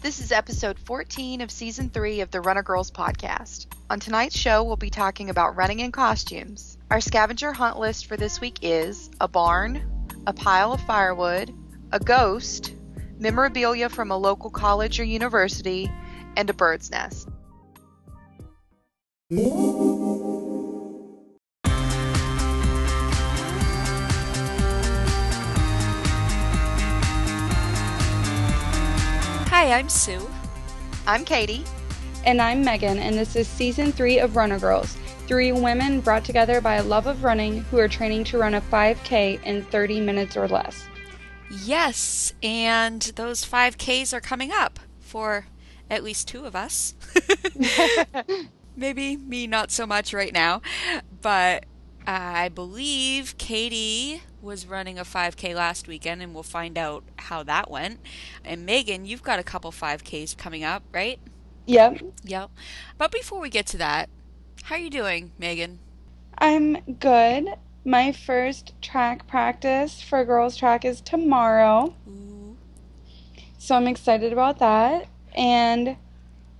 This is episode 14 of season 3 of the Runner Girls podcast. On tonight's show, we'll be talking about running in costumes. Our scavenger hunt list for this week is a barn, a pile of firewood, a ghost, memorabilia from a local college or university, and a bird's nest. Hi, I'm Sue. I'm Katie. And I'm Meagan, and this is season three of Runner Girls. Three women brought together by a love of running who are training to run a 5K in 30 minutes or less. Yes, and those 5Ks are coming up for at least two of us. Maybe me not so much right now, but I believe Katie was running a 5K last weekend, and we'll find out how that went. And Meagan, you've got a couple 5Ks coming up, right? Yep. Yep. But before we get to that, how are you doing, Meagan? I'm good. My first track practice for girls track is tomorrow. Ooh. So I'm excited about that. And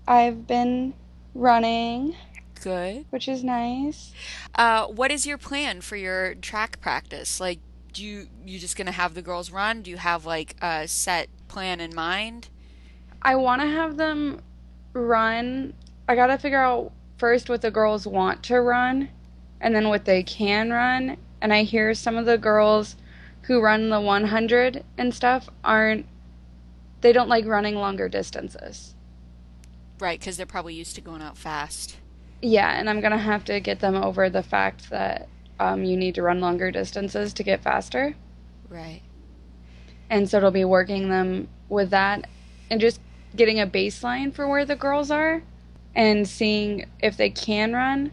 I've been running, Good. which is nice. Uh, what is your plan for your track practice? Like, do you you just gonna have the girls run? Do you have like a set plan in mind? I want to have them run. I got to figure out first what the girls want to run and then what they can run. And I hear some of the girls who run the 100 and stuff aren't, they don't like running longer distances. Right, because they're probably used to going out fast. Yeah, and I'm going to have to get them over the fact that um, you need to run longer distances to get faster. Right. And so it'll be working them with that and just getting a baseline for where the girls are and seeing if they can run.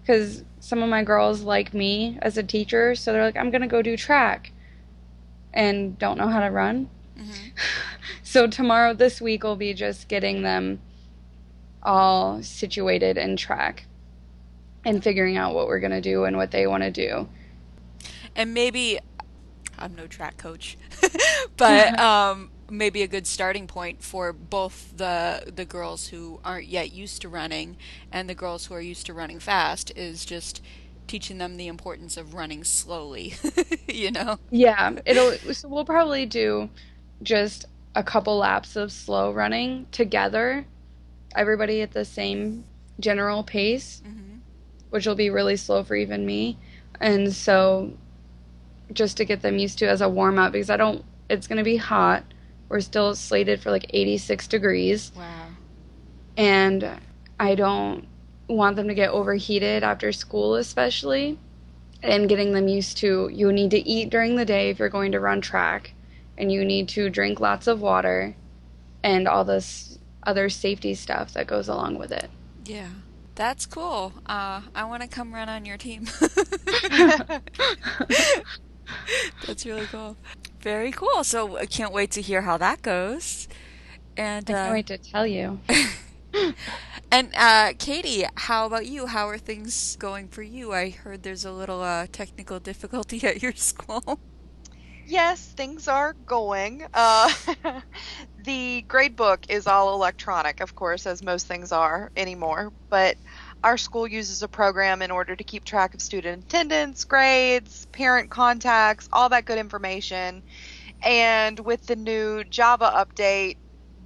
Because some of my girls like me as a teacher, so they're like, I'm going to go do track and don't know how to run. hmm So tomorrow, this week, will be just getting them all situated in track and figuring out what we're going to do and what they want to do. And maybe I'm no track coach, but um, maybe a good starting point for both the the girls who aren't yet used to running and the girls who are used to running fast is just teaching them the importance of running slowly. you know. Yeah, it'll. So we'll probably do just a couple laps of slow running together, everybody at the same general pace, hmm which will be really slow for even me. And so, just to get them used to as a warm up, because I don't. It's going to be hot. We're still slated for like 86 degrees, Wow. and I don't want them to get overheated after school, especially. And getting them used to you need to eat during the day if you're going to run track, and you need to drink lots of water, and all this other safety stuff that goes along with it. Yeah. That's cool. Uh, I want to come run on your team. That's really cool. Very cool. So I can't wait to hear how that goes. And I can't uh, wait to tell you. and uh, Katie, how about you? How are things going for you? I heard there's a little uh, technical difficulty at your school. Yes, things are going. The grade book is all electronic, of course, as most things are anymore. But our school uses a program in order to keep track of student attendance, grades, parent contacts, all that good information. And with the new Java update,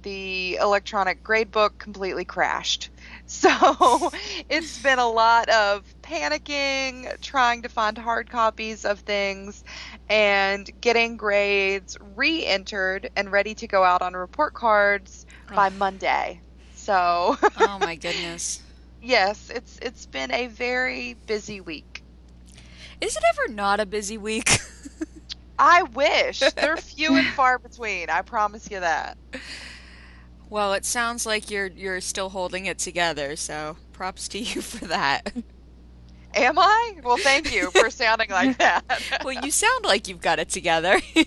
the electronic grade book completely crashed. So it's been a lot of panicking, trying to find hard copies of things, and getting grades re entered and ready to go out on report cards by Monday. So, oh my goodness. yes, it's it's been a very busy week. Is it ever not a busy week? I wish. They're few and far between. I promise you that. well, it sounds like you're you're still holding it together, so props to you for that. Am I? Well, thank you for sounding like that. well, you sound like you've got it together.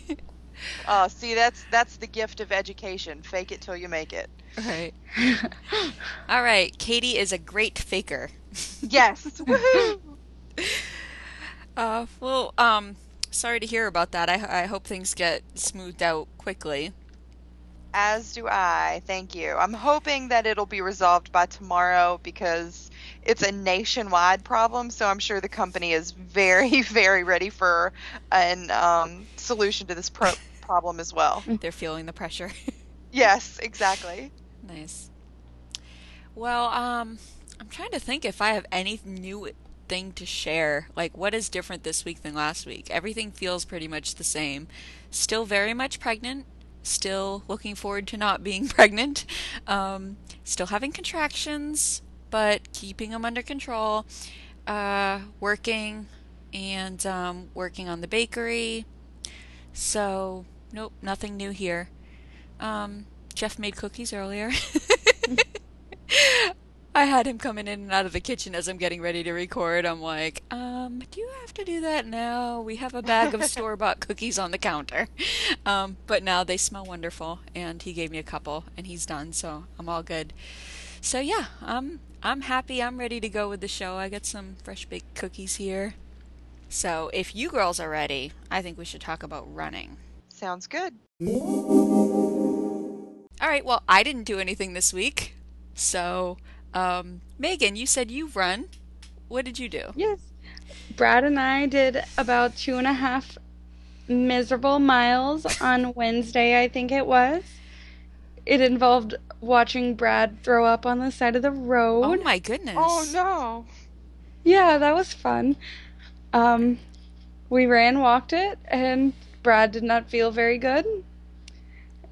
Uh, see, that's that's the gift of education. Fake it till you make it. right. All right. Katie is a great faker. Yes. Woohoo! Uh, well, um, sorry to hear about that. I, I hope things get smoothed out quickly. As do I. Thank you. I'm hoping that it'll be resolved by tomorrow because it's a nationwide problem. So I'm sure the company is very, very ready for an um, solution to this pro- problem as well. They're feeling the pressure. Yes, exactly. nice. Well, um, I'm trying to think if I have any new thing to share. Like, what is different this week than last week? Everything feels pretty much the same. Still very much pregnant. Still looking forward to not being pregnant. Um, still having contractions, but keeping them under control. Uh, working and um, working on the bakery. So, nope, nothing new here. Um, Jeff made cookies earlier. I had him coming in and out of the kitchen as I'm getting ready to record. I'm like, um, do you have to do that now? We have a bag of store bought cookies on the counter. Um, but now they smell wonderful, and he gave me a couple, and he's done, so I'm all good. So yeah, I'm I'm happy. I'm ready to go with the show. I got some fresh baked cookies here. So if you girls are ready, I think we should talk about running. Sounds good. All right, well, I didn't do anything this week. So, um, Meagan, you said you run. What did you do? Yes. Brad and I did about two and a half miserable miles on Wednesday, I think it was. It involved watching Brad throw up on the side of the road. Oh my goodness. Oh no. Yeah, that was fun. Um, we ran, walked it, and Brad did not feel very good.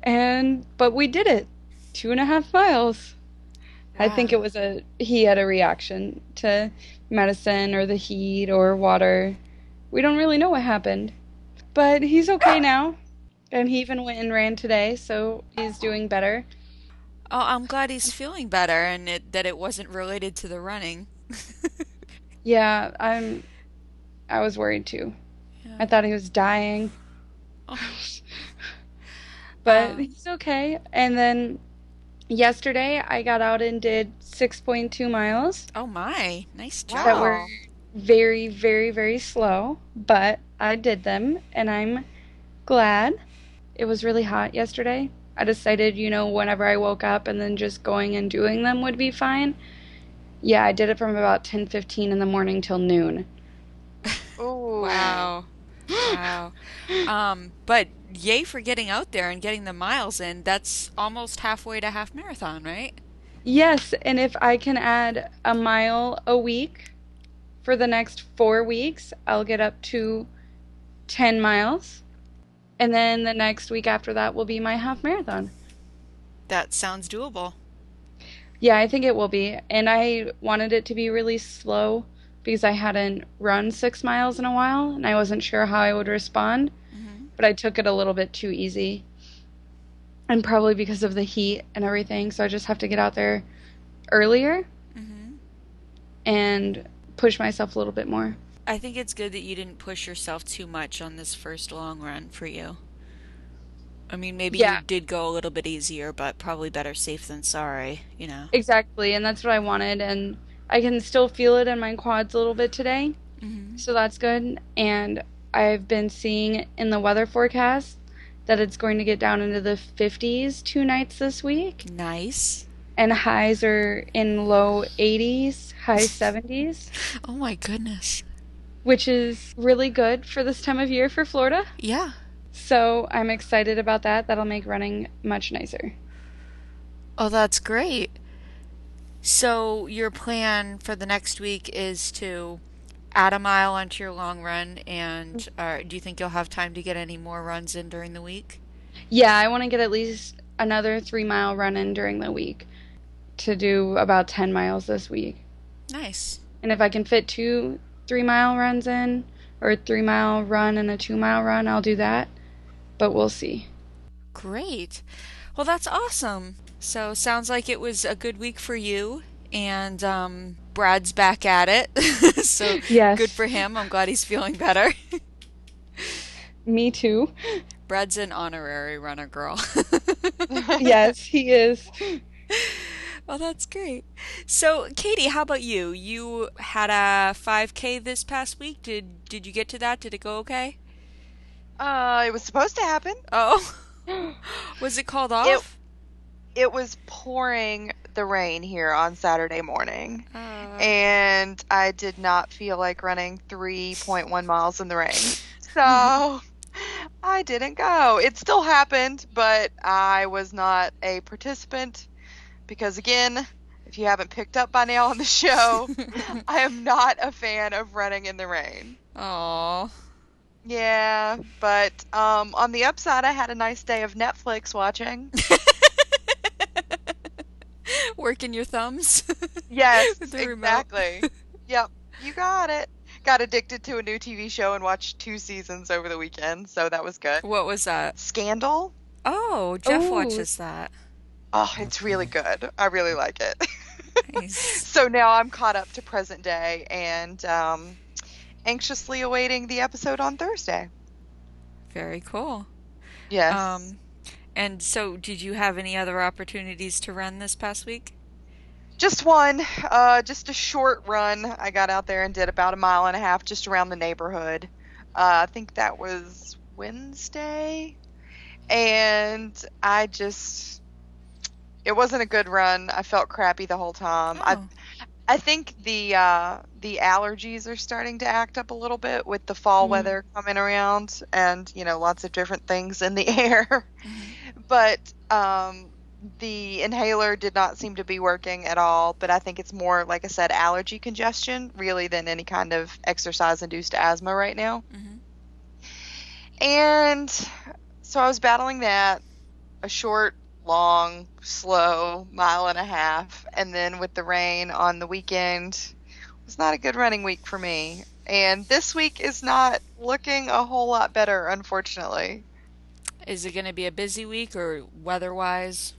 And but we did it, two and a half miles. I think it was a he had a reaction to medicine or the heat or water. We don't really know what happened, but he's okay now. And he even went and ran today, so he's doing better. Oh, I'm glad he's feeling better and it, that it wasn't related to the running. Yeah, I'm. I was worried too. Yeah. I thought he was dying. Oh. but Um, he's okay. And then yesterday I got out and did 6.2 miles Oh my, nice job. that were very, very, very slow, but I did them and I'm glad. It was really hot yesterday. I decided, you know, whenever I woke up and then just going and doing them would be fine. Yeah, I did it from about 10:15 in the morning till noon. Oh, Wow. Wow. Um, but yay for getting out there and getting the miles in. That's almost halfway to half marathon, right? Yes, and if I can add a mile a week for the next four weeks, I'll get up to 10 miles. And then the next week after that will be my half marathon. That sounds doable. Yeah, I think it will be. And I wanted it to be really slow because I hadn't run six miles in a while and I wasn't sure how I would respond. hmm But I took it a little bit too easy. And probably because of the heat and everything. So I just have to get out there earlier hmm and push myself a little bit more. I think it's good that you didn't push yourself too much on this first long run for you. I mean, maybe Yeah. you did go a little bit easier, but probably better safe than sorry, you know. Exactly, and that's what I wanted. And I can still feel it in my quads a little bit today, hmm so that's good. And I've been seeing in the weather forecast that it's going to get down into the 50s two nights this week, Nice. and highs are in low 80s, high 70s, Oh my goodness. which is really good for this time of year for Florida. Yeah. So I'm excited about that. That'll make running much nicer. Oh, that's great. So, your plan for the next week is to add a mile onto your long run, and uh, do you think you'll have time to get any more runs in during the week? Yeah, I want to get at least another three mile run in during the week to do about 10 miles this week. Nice. And if I can fit two three mile runs in, or a three mile run and a two mile run, I'll do that. But we'll see. Great. Well, that's awesome. So, sounds like it was a good week for you, and um, Brad's back at it. so, Yes. good for him. I'm glad he's feeling better. Me too. Brad's an honorary runner girl. yes, he is. Well, that's great. So, Katie, how about you? You had a 5K this past week. Did did you get to that? Did it go okay? Uh, it was supposed to happen. Oh. Was it called off? It was pouring the rain here on Saturday morning, Uh, and I did not feel like running 3.1 miles in the rain. So I didn't go. It still happened, but I was not a participant because, again, if you haven't picked up by now on the show, I am not a fan of running in the rain. Aw. Yeah, but um, on the upside, I had a nice day of Netflix watching. Working your thumbs? Yes, exactly. yep, you got it. Got addicted to a new TV show and watched two seasons over the weekend, so that was good. What was that? Scandal? Oh, Jeff Ooh. watches that. Oh, it's really good. I really like it. Nice. so now I'm caught up to present day and um, anxiously awaiting the episode on Thursday. Very cool. Yes. Um, and so, did you have any other opportunities to run this past week? Just one, uh, just a short run. I got out there and did about a mile and a half just around the neighborhood. Uh, I think that was Wednesday. And I just, it wasn't a good run. I felt crappy the whole time. I, Oh. I think the uh, the allergies are starting to act up a little bit with the fall Mm. weather coming around, and you know lots of different things in the air. Mhm. But um, the inhaler did not seem to be working at all. But I think it's more, like I said, allergy congestion really than any kind of exercise induced asthma right now. Mhm. And so I was battling that a short, long, slow mile and a half. And then with the rain on the weekend, it was not a good running week for me. And this week is not looking a whole lot better, unfortunately. Is it going to be a busy week or weather wise?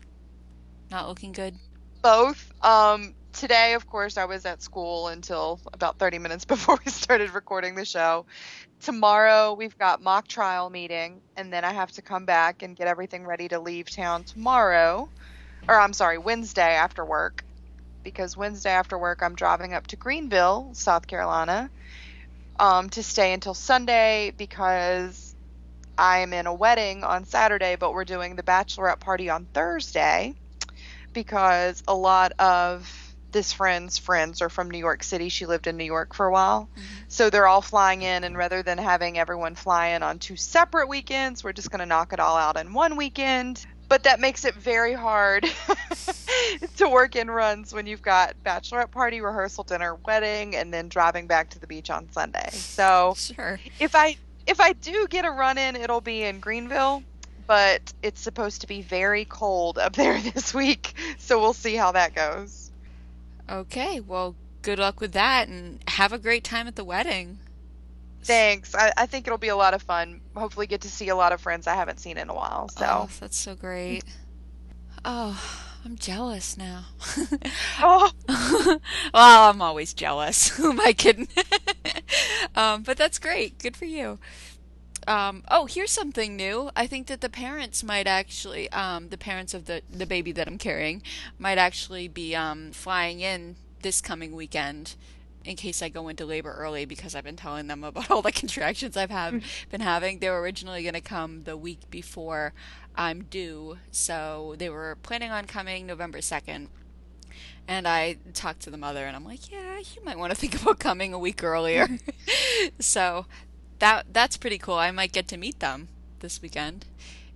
Not looking good? Both. Um, today, of course, I was at school until about 30 minutes before we started recording the show. Tomorrow, we've got mock trial meeting, and then I have to come back and get everything ready to leave town tomorrow. Or, I'm sorry, Wednesday after work. Because Wednesday after work, I'm driving up to Greenville, South Carolina, um, to stay until Sunday because I am in a wedding on Saturday, but we're doing the bachelorette party on Thursday because a lot of this friend's friends are from New York City. She lived in New York for a while. Mm-hmm. So they're all flying in, and rather than having everyone fly in on two separate weekends, we're just going to knock it all out in one weekend. But that makes it very hard to work in runs when you've got bachelorette party, rehearsal, dinner, wedding, and then driving back to the beach on Sunday. So Sure. if I if I do get a run in, it'll be in Greenville, but it's supposed to be very cold up there this week, so we'll see how that goes. Okay, well, good luck with that and have a great time at the wedding. Thanks. I, I think it'll be a lot of fun. Hopefully, get to see a lot of friends I haven't seen in a while. So, Oh, that's so great. Oh, I'm jealous now. oh, well, I'm always jealous. Who am I kidding? um, but that's great. Good for you. Um, oh, here's something new. I think that the parents might actually, um, the parents of the the baby that I'm carrying, might actually be um, flying in this coming weekend in case I go into labor early because I've been telling them about all the contractions I've have been having. They were originally going to come the week before I'm due, so they were planning on coming November 2nd. And I talked to the mother, and I'm like, "Yeah, you might want to think about coming a week earlier." so that that's pretty cool. I might get to meet them this weekend,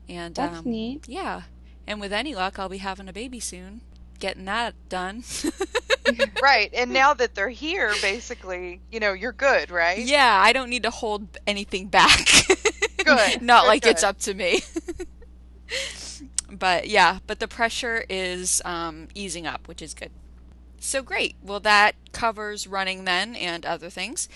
and That's um, neat. yeah. And with any luck, I'll be having a baby soon. Getting that done. right. And now that they're here, basically, you know, you're good, right? yeah, I don't need to hold anything back. Good, Not good, like it's up to me. but yeah, but the pressure is um, easing up, which is good. So great. Well, that covers running then and other things.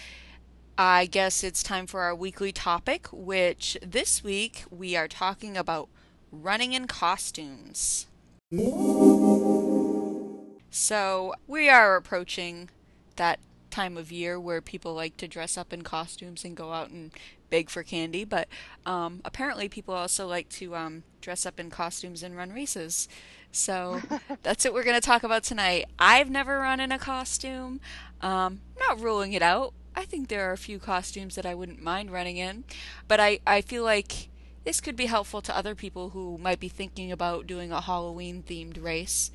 I guess it's time for our weekly topic, which this week we are talking about running in costumes. So we are approaching that time of year where people like to dress up in costumes and go out and beg for candy, but um, apparently people also like to um, dress up in costumes and run races. So that's what we're going to talk about tonight. I've never run in a costume. Um, not ruling it out. I think there are a few costumes that I wouldn't mind running in, but I, I feel like this could be helpful to other people who might be thinking about doing a Halloween themed race.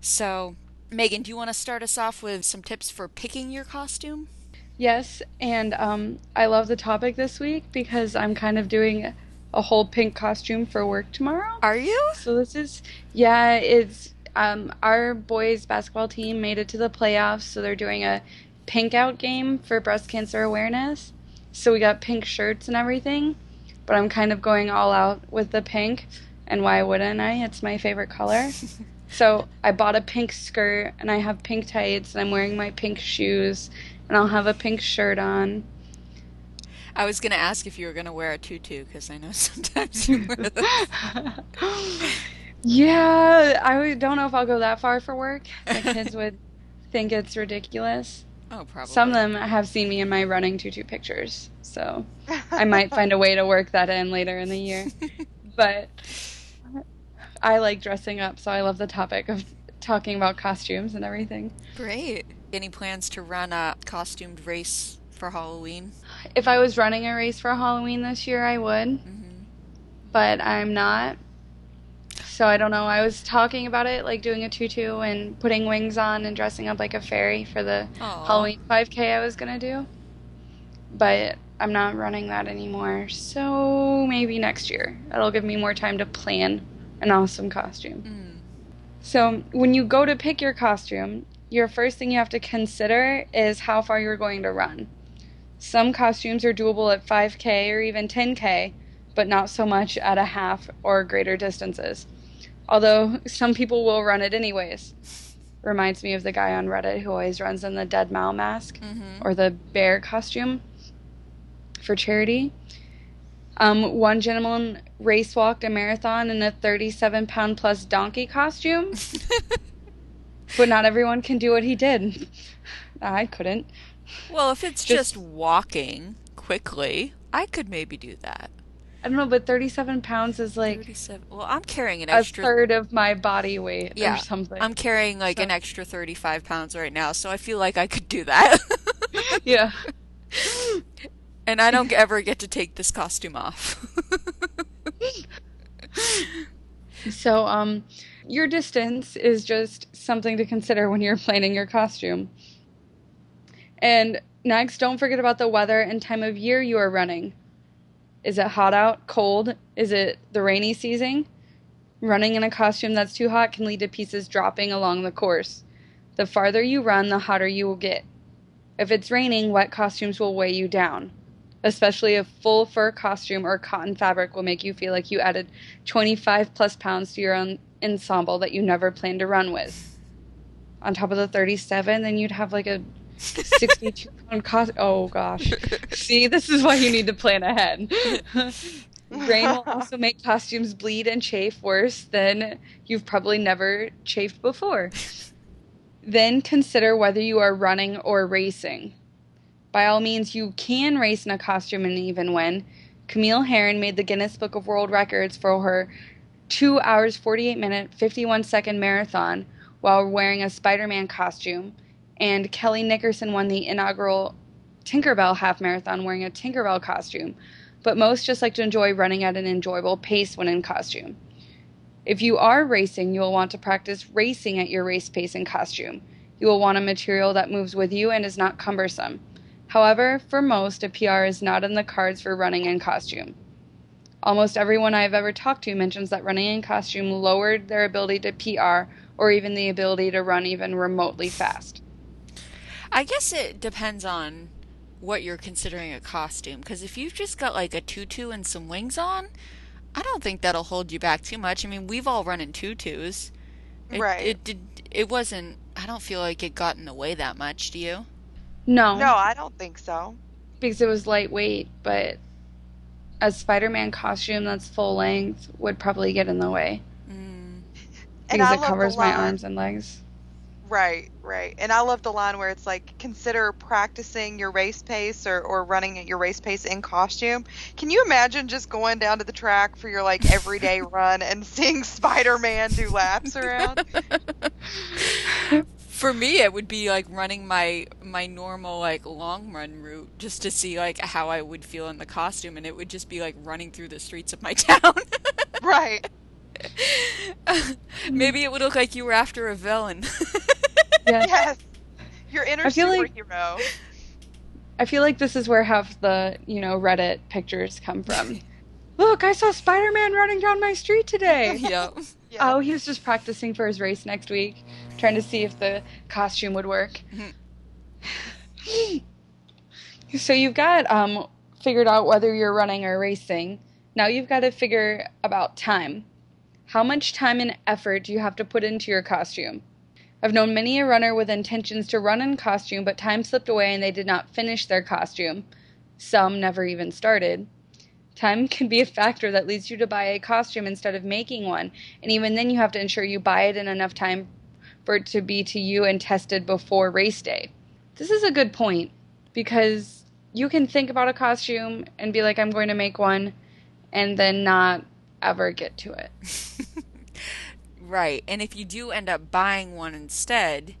So, Meagan, do you want to start us off with some tips for picking your costume? Yes, and um, I love the topic this week because I'm kind of doing a whole pink costume for work tomorrow. Are you? So this is yeah, it's um, our boys basketball team made it to the playoffs, so they're doing a pink out game for breast cancer awareness. So we got pink shirts and everything, but I'm kind of going all out with the pink. And why wouldn't I? It's my favorite color. so I bought a pink skirt and I have pink tights and I'm wearing my pink shoes and I'll have a pink shirt on. I was going to ask if you were going to wear a tutu because I know sometimes you wear them. yeah, I don't know if I'll go that far for work. The kids would think it's ridiculous. Oh, probably. Some of them have seen me in my running tutu pictures, so I might find a way to work that in later in the year. but I like dressing up, so I love the topic of talking about costumes and everything. Great. Any plans to run a costumed race for Halloween? If I was running a race for Halloween this year, I would. Mm-hmm. But I'm not. So I don't know. I was talking about it, like doing a tutu and putting wings on and dressing up like a fairy for the Aww. Halloween 5K I was going to do. But I'm not running that anymore. So maybe next year. That'll give me more time to plan an awesome costume. Mm. So when you go to pick your costume, your first thing you have to consider is how far you're going to run. Some costumes are doable at 5K or even 10K, but not so much at a half or greater distances. Although some people will run it anyways. Reminds me of the guy on Reddit who always runs in the dead Mao mask mm-hmm. or the bear costume for charity. Um, one gentleman race walked a marathon in a 37 pound plus donkey costume. but not everyone can do what he did. I couldn't. Well, if it's just, just walking quickly, I could maybe do that. I don't know, but 37 pounds is like 37. Well, I'm carrying an extra a third of my body weight yeah, or something. I'm carrying like so. an extra 35 pounds right now, so I feel like I could do that. yeah. And I don't ever get to take this costume off. so, um, your distance is just something to consider when you're planning your costume. And next, don't forget about the weather and time of year you are running. Is it hot out? Cold? Is it the rainy season? Running in a costume that's too hot can lead to pieces dropping along the course. The farther you run, the hotter you will get. If it's raining, wet costumes will weigh you down. Especially a full fur costume or cotton fabric will make you feel like you added 25 plus pounds to your own ensemble that you never planned to run with. On top of the 37, then you'd have like a 62 pound cost. Oh gosh. See, this is why you need to plan ahead. Rain will also make costumes bleed and chafe worse than you've probably never chafed before. Then consider whether you are running or racing. By all means, you can race in a costume and even win. Camille Herron made the Guinness Book of World Records for her 2 hours 48 minute 51 second marathon while wearing a Spider-Man costume and Kelly Nickerson won the inaugural Tinkerbell half marathon wearing a Tinkerbell costume, but most just like to enjoy running at an enjoyable pace when in costume. If you are racing, you will want to practice racing at your race pace in costume. You will want a material that moves with you and is not cumbersome. However, for most, a PR is not in the cards for running in costume. Almost everyone I've ever talked to mentions that running in costume lowered their ability to PR or even the ability to run even remotely fast. I guess it depends on what you're considering a costume. Because if you've just got like a tutu and some wings on, I don't think that'll hold you back too much. I mean, we've all run in tutus. It, right. It did. It wasn't. I don't feel like it got in the way that much. Do you? No. No, I don't think so. Because it was lightweight, but a Spider-Man costume that's full length would probably get in the way. Mm. Because it covers my arms and legs. Right, right. And I love the line where it's like, consider practicing your race pace or, or running at your race pace in costume. Can you imagine just going down to the track for your like everyday run and seeing Spider Man do laps around? For me, it would be like running my my normal like long run route just to see like how I would feel in the costume, and it would just be like running through the streets of my town. right. Maybe it would look like you were after a villain. Yeah. Yes. Your inner I feel like- superhero. I feel like this is where half the, you know, Reddit pictures come from. Look, I saw Spider Man running down my street today. yep. Yeah. Oh, he was just practicing for his race next week, trying to see if the costume would work. so you've got um, figured out whether you're running or racing. Now you've got to figure about time. How much time and effort do you have to put into your costume? I've known many a runner with intentions to run in costume, but time slipped away and they did not finish their costume. Some never even started. Time can be a factor that leads you to buy a costume instead of making one, and even then you have to ensure you buy it in enough time for it to be to you and tested before race day. This is a good point because you can think about a costume and be like, I'm going to make one, and then not ever get to it. Right. And if you do end up buying one instead,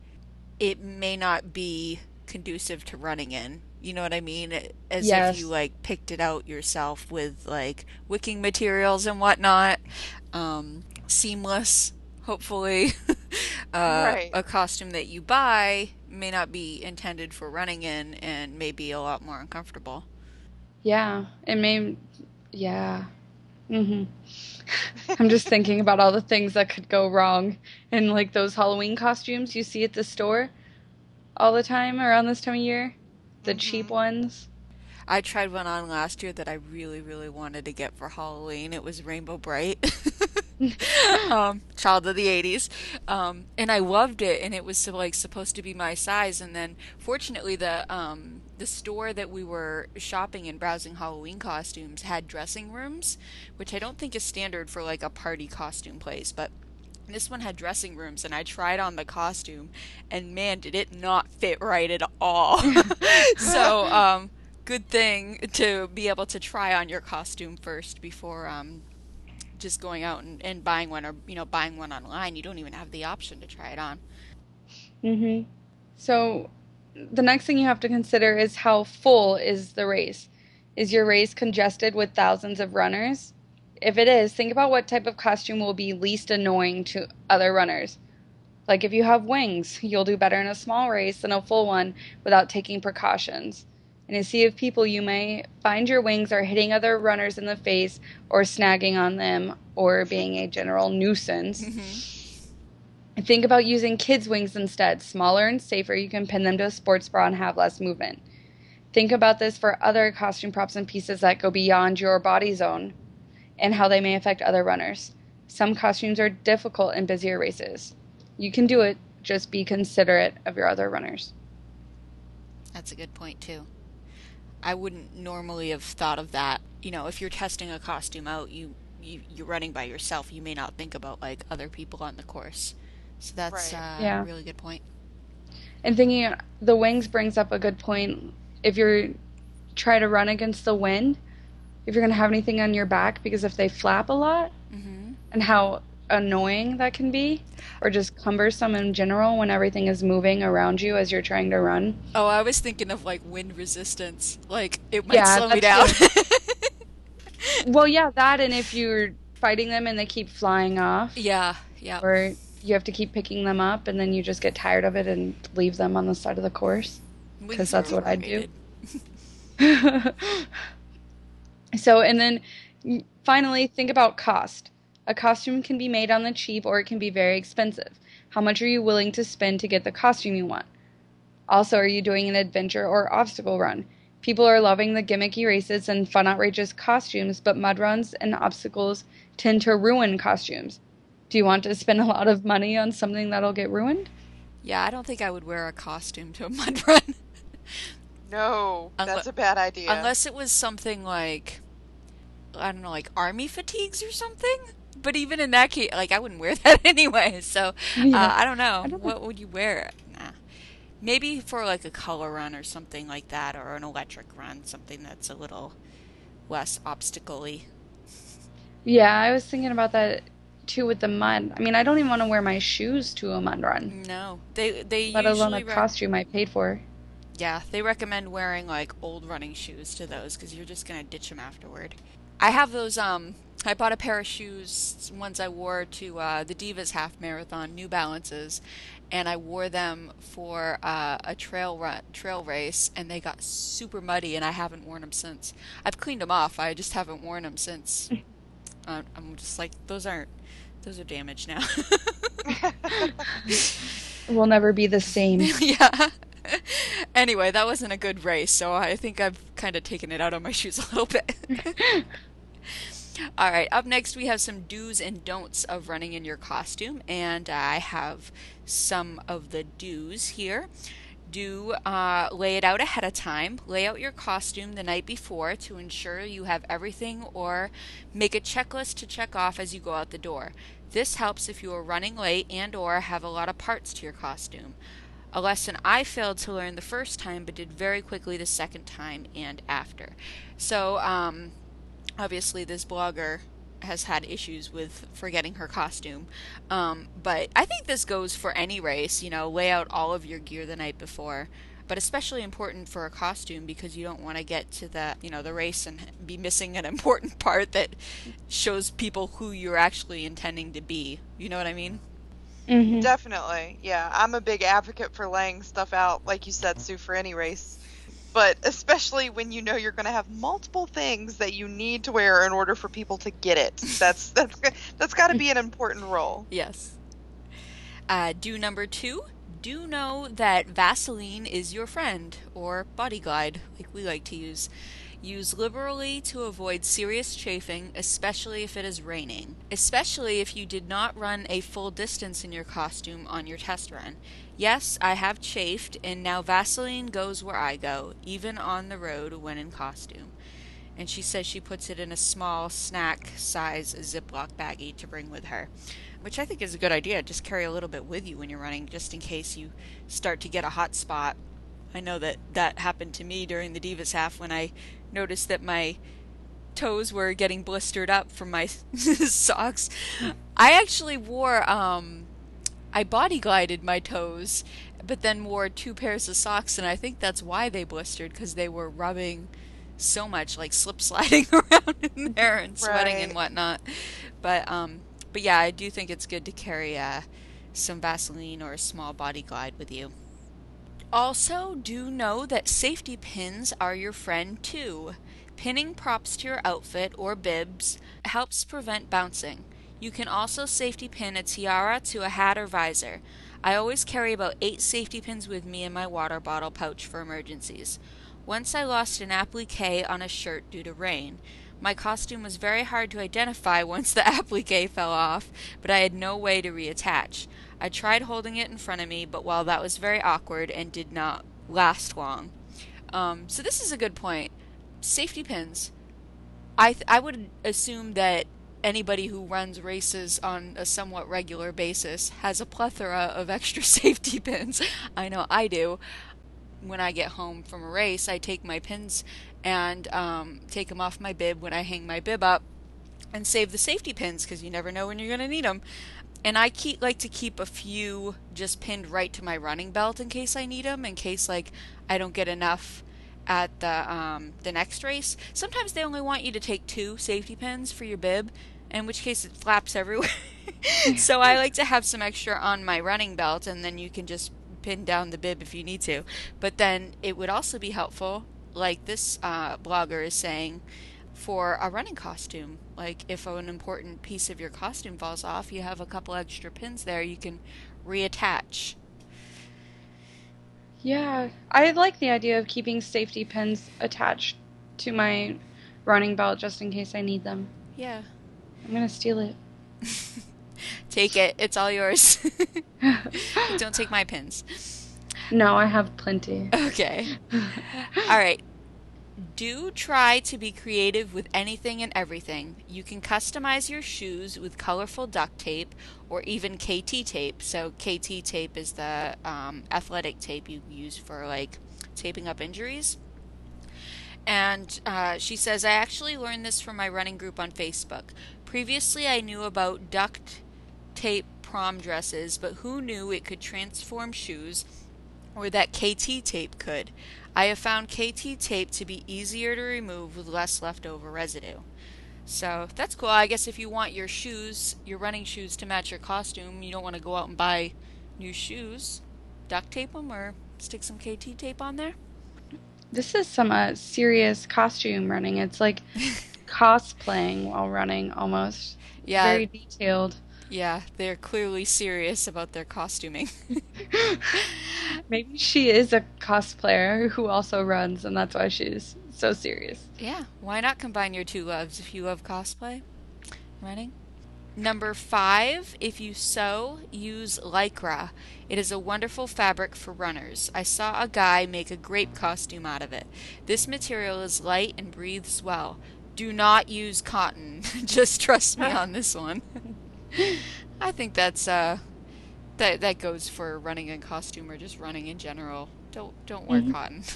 it may not be conducive to running in. You know what I mean? As Yes. if you like picked it out yourself with like wicking materials and whatnot. Um, seamless, hopefully. uh, Right. A costume that you buy may not be intended for running in and may be a lot more uncomfortable. Yeah, it may. Yeah. Mm-hmm. I'm just thinking about all the things that could go wrong in like those Halloween costumes you see at the store all the time around this time of year. The cheap ones. I tried one on last year that I really, really wanted to get for Halloween. It was Rainbow Brite, um, child of the '80s, um, and I loved it. And it was like supposed to be my size. And then, fortunately, the um, the store that we were shopping and browsing Halloween costumes had dressing rooms, which I don't think is standard for like a party costume place, but. This one had dressing rooms, and I tried on the costume, and man, did it not fit right at all. so, um, good thing to be able to try on your costume first before um, just going out and, and buying one, or you know, buying one online. You don't even have the option to try it on. hmm So, the next thing you have to consider is how full is the race. Is your race congested with thousands of runners? If it is, think about what type of costume will be least annoying to other runners. Like if you have wings, you'll do better in a small race than a full one without taking precautions. In a sea of people, you may find your wings are hitting other runners in the face or snagging on them or being a general nuisance. Mm-hmm. Think about using kids' wings instead. Smaller and safer, you can pin them to a sports bra and have less movement. Think about this for other costume props and pieces that go beyond your body zone and how they may affect other runners. Some costumes are difficult in busier races. You can do it, just be considerate of your other runners. That's a good point too. I wouldn't normally have thought of that. You know, if you're testing a costume out, you, you you're running by yourself. You may not think about like other people on the course. So that's Right. uh, Yeah. a really good point. And thinking the wings brings up a good point. If you're try to run against the wind, if you're going to have anything on your back, because if they flap a lot, hmm and how annoying that can be, or just cumbersome in general when everything is moving around you as you're trying to run. Oh, I was thinking of like wind resistance. Like it might Yeah, slow me down. Well, yeah, that, and if you're fighting them and they keep flying off, yeah, yeah. or you have to keep picking them up and then you just get tired of it and leave them on the side of the course. because that's what I do. so, and then finally, think about cost. A costume can be made on the cheap or it can be very expensive. How much are you willing to spend to get the costume you want? Also, are you doing an adventure or obstacle run? People are loving the gimmicky races and fun, outrageous costumes, but mud runs and obstacles tend to ruin costumes. Do you want to spend a lot of money on something that'll get ruined? Yeah, I don't think I would wear a costume to a mud run. No, Unle- that's a bad idea. Unless it was something like, I don't know, like army fatigues or something. But even in that case, like I wouldn't wear that anyway. So uh, Yeah. Oh, I don't know. I don't what would you wear? Nah. Maybe for like a color run or something like that, or an electric run, something that's a little less obstacle-y. Yeah, I was thinking about that too with the mud. I mean, I don't even want to wear my shoes to a mud run. No, they they let alone a rec- costume I paid for. Yeah, they recommend wearing like old running shoes to those because you're just gonna ditch them afterward. I have those. Um, I bought a pair of shoes ones I wore to uh, the Divas Half Marathon, New Balances, and I wore them for uh, a trail run, trail race, and they got super muddy, and I haven't worn them since. I've cleaned them off. I just haven't worn them since. uh, I'm just like those aren't. Those are damaged now. We'll never be the same. yeah. anyway, that wasn't a good race, so I think I've kind of taken it out on my shoes a little bit. All right, up next we have some do's and don'ts of running in your costume, and I have some of the do's here. Do uh, lay it out ahead of time. Lay out your costume the night before to ensure you have everything, or make a checklist to check off as you go out the door. This helps if you are running late and or have a lot of parts to your costume. A lesson I failed to learn the first time but did very quickly the second time and after. So, um, obviously, this blogger has had issues with forgetting her costume. Um, but I think this goes for any race. You know, lay out all of your gear the night before. But especially important for a costume because you don't want to get to the you know the race and be missing an important part that shows people who you're actually intending to be. You know what I mean? hmm Definitely, yeah. I'm a big advocate for laying stuff out, like you said, Sue, for any race. But especially when you know you're going to have multiple things that you need to wear in order for people to get it. That's that's that's got to be an important role. Yes. Uh, do number two. Do know that Vaseline is your friend, or Body Glide, like we like to use. Use liberally to avoid serious chafing, especially if it is raining. Especially if you did not run a full distance in your costume on your test run. Yes, I have chafed, and now Vaseline goes where I go, even on the road when in costume. And she says she puts it in a small snack size Ziploc baggie to bring with her which I think is a good idea. Just carry a little bit with you when you're running, just in case you start to get a hot spot. I know that that happened to me during the Divas half when I noticed that my toes were getting blistered up from my socks. I actually wore, um, I body glided my toes, but then wore two pairs of socks, and I think that's why they blistered because they were rubbing so much, like slip sliding around in there and sweating and whatnot. But um, but yeah, I do think it's good to carry uh, some Vaseline or a small body glide with you. Also, do know that safety pins are your friend too. Pinning props to your outfit or bibs helps prevent bouncing. You can also safety pin a tiara to a hat or visor. I always carry about eight safety pins with me in my water bottle pouch for emergencies. Once I lost an applique on a shirt due to rain. My costume was very hard to identify once the applique fell off, but I had no way to reattach. I tried holding it in front of me, but while that was very awkward and did not last long. Um, so this is a good point. Safety pins. I th- I would assume that anybody who runs races on a somewhat regular basis has a plethora of extra safety pins. I know I do. When I get home from a race, I take my pins and um, take them off my bib when I hang my bib up and save the safety pins because you never know when you're going to need them. And I keep like to keep a few just pinned right to my running belt in case I need them, in case like I don't get enough at the um, the next race. Sometimes they only want you to take two safety pins for your bib, in which case it flaps everywhere. so I like to have some extra on my running belt, and then you can just pin down the bib if you need to. But then it would also be helpful, like this uh, blogger is saying, for a running costume. Like if an important piece of your costume falls off, you have a couple extra pins there you can reattach. Yeah, I like the idea of keeping safety pins attached to my running belt just in case I need them. Yeah. I'm gonna steal it. Take it. It's all yours. Don't take my pins. no, I have plenty. Okay. All right. Do try to be creative with anything and everything. You can customize your shoes with colorful duct tape or even KT tape. So, KT tape is the um, athletic tape you use for like taping up injuries. And uh, she says, I actually learned this from my running group on Facebook. Previously, I knew about duct tape prom dresses, but who knew it could transform shoes or that KT tape could? I have found KT tape to be easier to remove with less leftover residue. So that's cool. I guess if you want your shoes, your running shoes to match your costume, you don't want to go out and buy new shoes. Duct tape them or stick some KT tape on there. This is some uh, serious costume running. It's like cosplaying while running almost. Yeah. Very detailed. Yeah, they're clearly serious about their costuming. Maybe she is a cosplayer who also runs, and that's why she's so serious. yeah, why not combine your two loves if you love cosplay? Running? Number five, if you sew, use Lycra. It is a wonderful fabric for runners. I saw a guy make a grape costume out of it. This material is light and breathes well. Do not use cotton. Just trust me on this one. I think that's uh that that goes for running in costume or just running in general. Don't don't wear Mhm. cotton.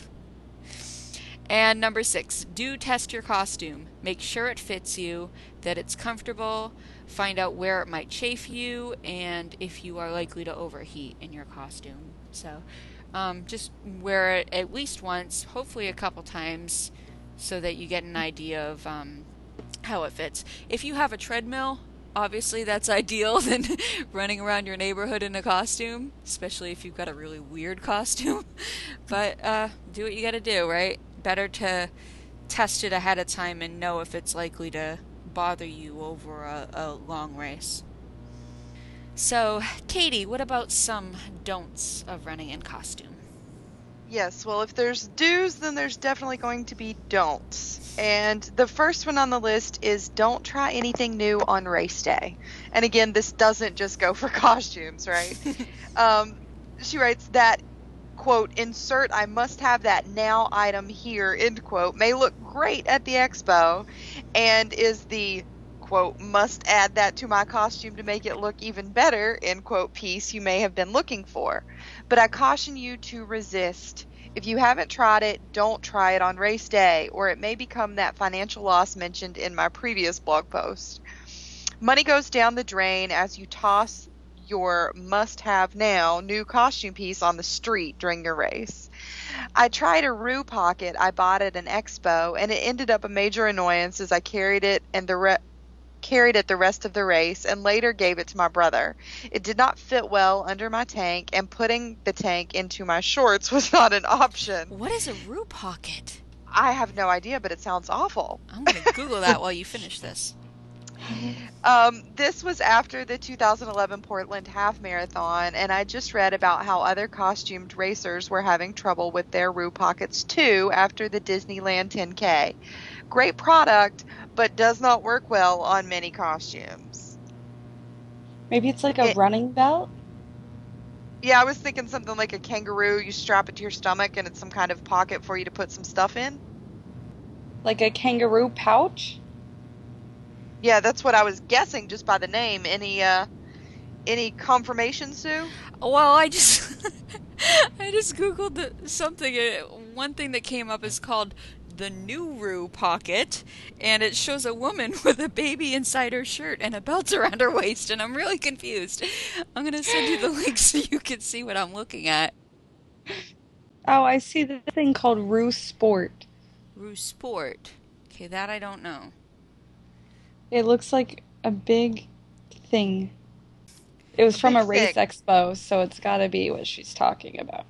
And number six, do test your costume. Make sure it fits you, that it's comfortable, find out where it might chafe you, and if you are likely to overheat in your costume. So um, just wear it at least once, hopefully a couple times, so that you get an idea of um, how it fits. If you have a treadmill, obviously that's ideal than running around your neighborhood in a costume, especially if you've got a really weird costume. but uh, do what you got to do, right? Better to test it ahead of time and know if it's likely to bother you over a, a long race. So, Katie, what about some don'ts of running in costume? Yes, well, if there's do's, then there's definitely going to be don'ts. And the first one on the list is don't try anything new on race day. And again, this doesn't just go for costumes, right? um, she writes that, quote, insert I must have that now item here, end quote, may look great at the expo and is the quote must add that to my costume to make it look even better end quote piece you may have been looking for but i caution you to resist. If you haven't tried it don't try it on race day or it may become that financial loss mentioned in my previous blog post. Money goes down the drain as you toss your must have now new costume piece on the street during your race. I tried a Roo pocket. I bought at an expo, and it ended up a major annoyance as I carried it and the re- carried it the rest of the race, and later gave it to my brother. It did not fit well under my tank, and putting the tank into my shorts was not an option. What is a Roo pocket? I have no idea, but it sounds awful. I'm going to Google that while you finish this. Um, this was after the 2011 Portland Half Marathon, and I just read about how other costumed racers were having trouble with their Roo pockets too after the Disneyland 10K. Great product, but does not work well on many costumes. Maybe it's like a It- running belt. Yeah, I was thinking something like a kangaroo. You strap it to your stomach, and it's some kind of pocket for you to put some stuff in. Like a kangaroo pouch. Yeah, that's what I was guessing just by the name. Any uh, any confirmation, Sue? Well, I just I just googled the, something. Uh, one thing that came up is called the NuRoo pocket, and it shows a woman with a baby inside her shirt and a belt around her waist, and I'm really confused. I'm gonna send you the link so you can see what I'm looking at. Oh, I see the thing called Roo Sport. Roo Sport. Okay, that I don't know. It looks like a big thing. It was from a race expo, so it's got to be what she's talking about.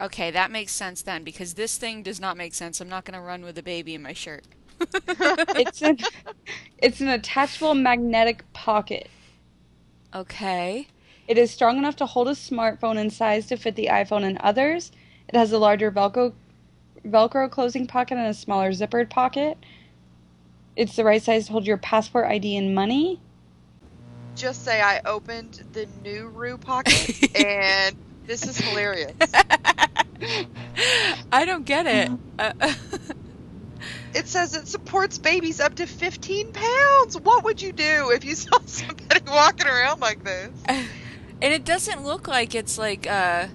Okay, that makes sense then because this thing does not make sense. I'm not gonna run with a baby in my shirt. It's an it's an attachable magnetic pocket. okay. It is strong enough to hold a smartphone in size to fit the iPhone and others. It has a larger Velcro Velcro closing pocket and a smaller zippered pocket. It's the right size to hold your passport ID and money. Just say I opened the new Roo pocket, and this is hilarious. I don't get it. Uh, It says it supports babies up to 15 pounds. What would you do if you saw somebody walking around like this? and it doesn't look like it's like a,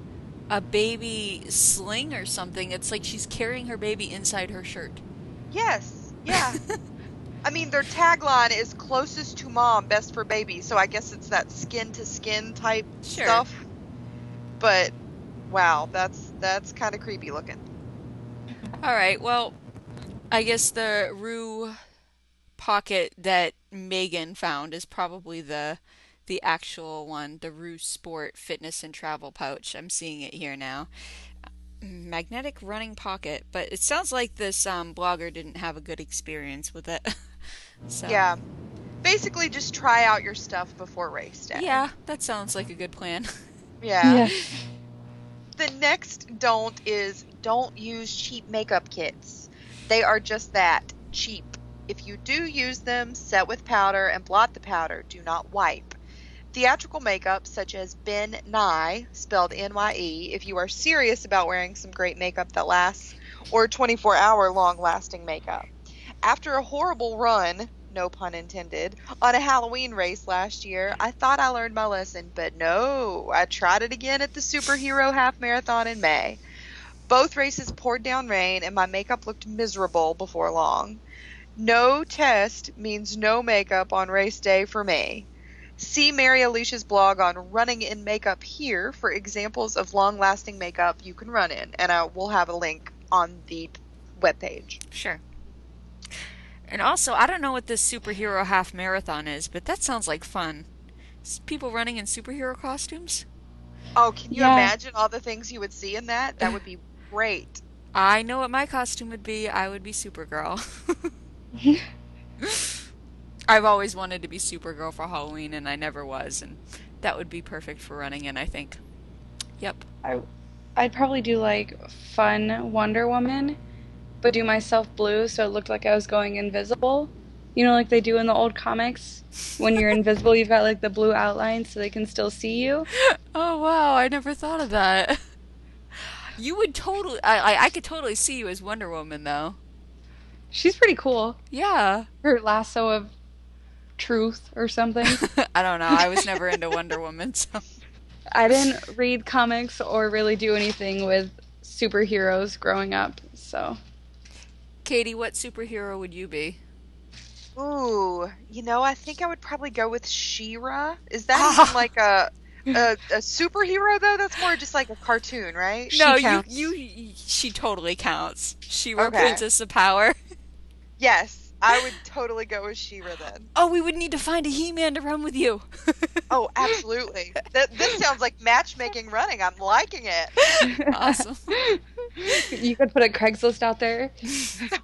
a baby sling or something. It's like she's carrying her baby inside her shirt. Yes, yeah. I mean, their tagline is closest to mom, best for baby. So I guess it's that skin to skin type Sure. stuff. But wow, that's that's kind of creepy looking. All right. Well, I guess the Roo pocket that Meagan found is probably the the actual one, the Roo Sport Fitness and Travel pouch. I'm seeing it here now. Magnetic running pocket, but it sounds like this um, blogger didn't have a good experience with it. so Yeah. Basically, just try out your stuff before race day. yeah, that sounds like a good plan. Yeah. The next don't is don't use cheap makeup kits. They are just that cheap. If you do use them, set with powder and blot the powder. Do not wipe. Theatrical makeup, such as Ben Nye, spelled N Y E, if you are serious about wearing some great makeup that lasts, or 24 hour long lasting makeup. After a horrible run, no pun intended, on a Halloween race last year, I thought I learned my lesson, but no, I tried it again at the Superhero Half Marathon in May. Both races poured down rain, and my makeup looked miserable before long. No test means no makeup on race day for me. See Mary Alicia's blog on running in makeup here for examples of long lasting makeup you can run in, and I will have a link on the webpage. Sure. And also, I don't know what this superhero half marathon is, but that sounds like fun. S- People running in superhero costumes? Oh, can you Yeah. imagine all the things you would see in that? That would be great. I know what my costume would be. I would be Supergirl. I've always wanted to be Supergirl for Halloween, and I never was, and that would be perfect for running in, I think. Yep. I, I'd probably do like fun Wonder Woman, but do myself blue so it looked like I was going invisible. You know, like they do in the old comics. When you're invisible, you've got like the blue outline so they can still see you. Oh wow, I never thought of that. You would totally, I, I, I could totally see you as Wonder Woman, though. She's pretty cool. Yeah. Her lasso of truth or something. I don't know. I was never into Wonder Woman, so. I didn't read comics or really do anything with superheroes growing up, so Katie, what superhero would you be? Ooh, you know, I think I would probably go with She-Ra. Is that ah. even like a, a a superhero though? That's more just like a cartoon, right? She no, you, you, she totally counts. She Okay. Princess of Power. Yes, I would totally go with She-Ra then. Oh, we would need to find a He-Man to run with you. Oh, absolutely. Th- this sounds like matchmaking running. I'm liking it. awesome. you could put a Craigslist out there.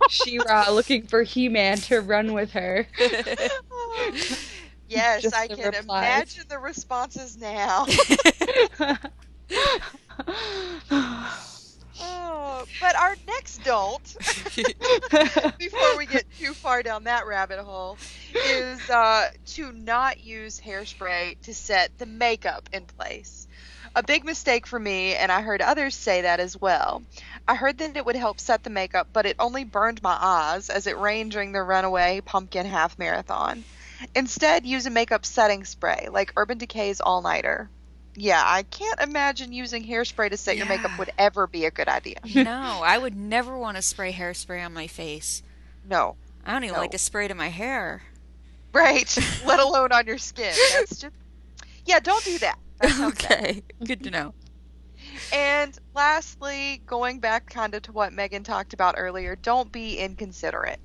She-Ra looking for He-Man to run with her. yes, Just I can replies. imagine the responses now. But our next don't, before we get too far down that rabbit hole, is uh, to not use hairspray to set the makeup in place. A big mistake for me, and I heard others say that as well. I heard that it would help set the makeup, but it only burned my eyes as it rained during the runaway pumpkin half marathon. Instead, use a makeup setting spray like Urban Decay's All Nighter. Yeah, I can't imagine using hairspray to set your makeup would ever be a good idea. no, I would never want to spray hairspray on my face. No. I don't even No. like to spray to my hair. Right. Let alone on your skin. That's just Yeah, don't do that. That sounds. Okay, good to know. And lastly, going back kind of to what Megan talked about earlier, don't be inconsiderate.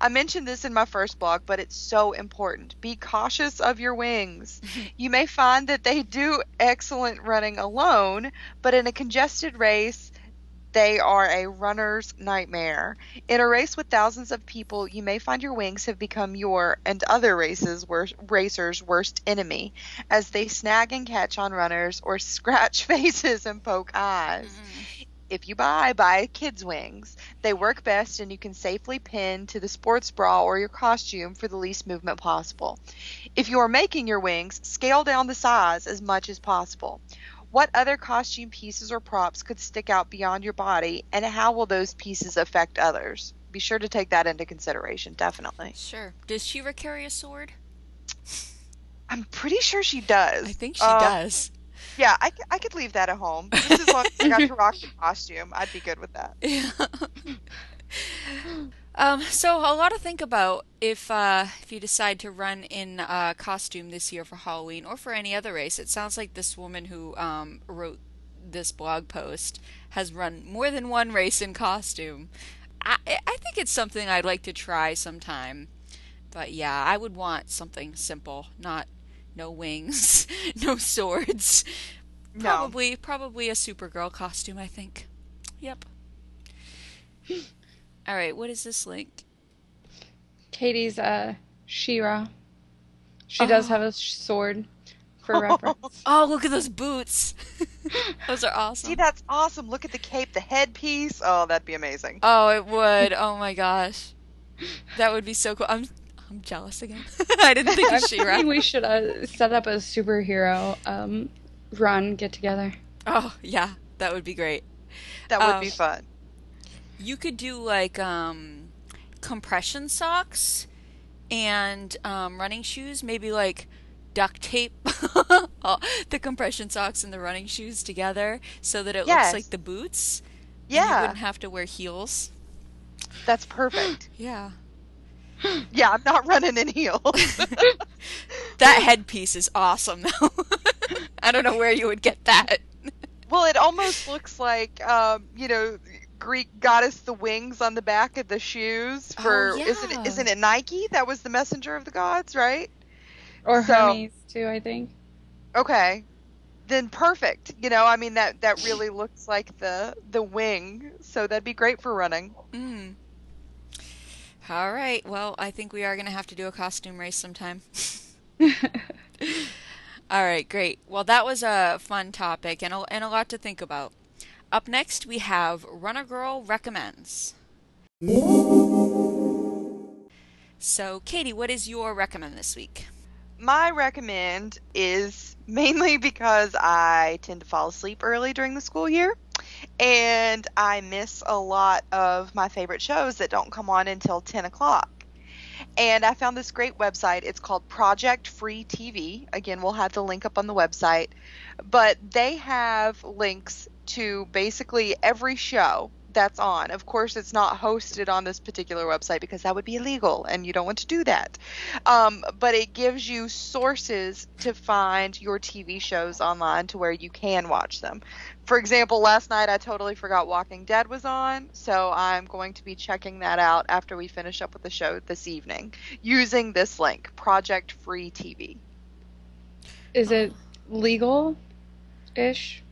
I mentioned this in my first blog, but it's so important. Be cautious of your wings. You may find that they do excellent running alone, but in a congested race, they are a runner's nightmare. In a race with thousands of people, you may find your wings have become your and other races worst, racers' worst enemy, as they snag and catch on runners or scratch faces and poke eyes. If you buy, buy kids' wings. They work best and you can safely pin to the sports bra or your costume for the least movement possible. If you are making your wings, scale down the size as much as possible. What other costume pieces or props could stick out beyond your body, and how will those pieces affect others? Be sure to take that into consideration, definitely. Sure. Does She-Ra carry a sword? I'm pretty sure she does. I think she Uh, does. Yeah, I, I could leave that at home. Just as long as I got to rock the costume, I'd be good with that. Yeah. Um, so a lot to think about if uh, if you decide to run in uh, costume this year for Halloween or for any other race. It sounds like this woman who um, wrote this blog post has run more than one race in costume. I, I think it's something I'd like to try sometime. But yeah, I would want something simple, not no wings, no swords. No. Probably probably a Supergirl costume, I think. Yep. All right, what is this link? Katie's uh She-Ra. She does Oh. have a sword for reference. Oh, look at those boots. those are awesome. See, that's awesome. Look at the cape, the headpiece. Oh, that'd be amazing. Oh, it would. Oh my gosh. That would be so cool. I'm I'm jealous again. I didn't think of She-Ra. think we should uh, set up a superhero um run get together. Oh, yeah. That would be great. That would Um, be fun. You could do like um compression socks and um running shoes, maybe like duct tape all- the compression socks and the running shoes together so that it Yes. looks like the boots. and you wouldn't have to wear heels. that's perfect. Yeah. Yeah, I'm not running in heels. That headpiece is awesome though. I don't know where you would get that. well, it almost looks like, um, you know, Greek goddess the wings on the back of the shoes for Oh, isn't yeah. it, isn't it Nike that was the messenger of the gods, right? Or So- Hermes too, I think. Okay. Then perfect. You know, I mean that that really looks like the the wing, so that'd be great for running. Mm. All right. Well, I think we are going to have to do a costume race sometime. All right, great. Well, that was a fun topic and a, and a lot to think about. Up next, we have Runner Girl Recommends. So, Katie, what is your recommend this week? My recommend is mainly because I tend to fall asleep early during the school year and I miss a lot of my favorite shows that don't come on until 10 o'clock. And I found this great website. It's called Project Free TV. Again, we'll have the link up on the website. But they have links to basically every show that's on. Of course, it's not hosted on this particular website because that would be illegal and you don't want to do that. Um, but it gives you sources to find your TV shows online to where you can watch them. For example, last night I totally forgot Walking Dead was on, so I'm going to be checking that out after we finish up with the show this evening using this link, Project Free TV. Is it legal ish?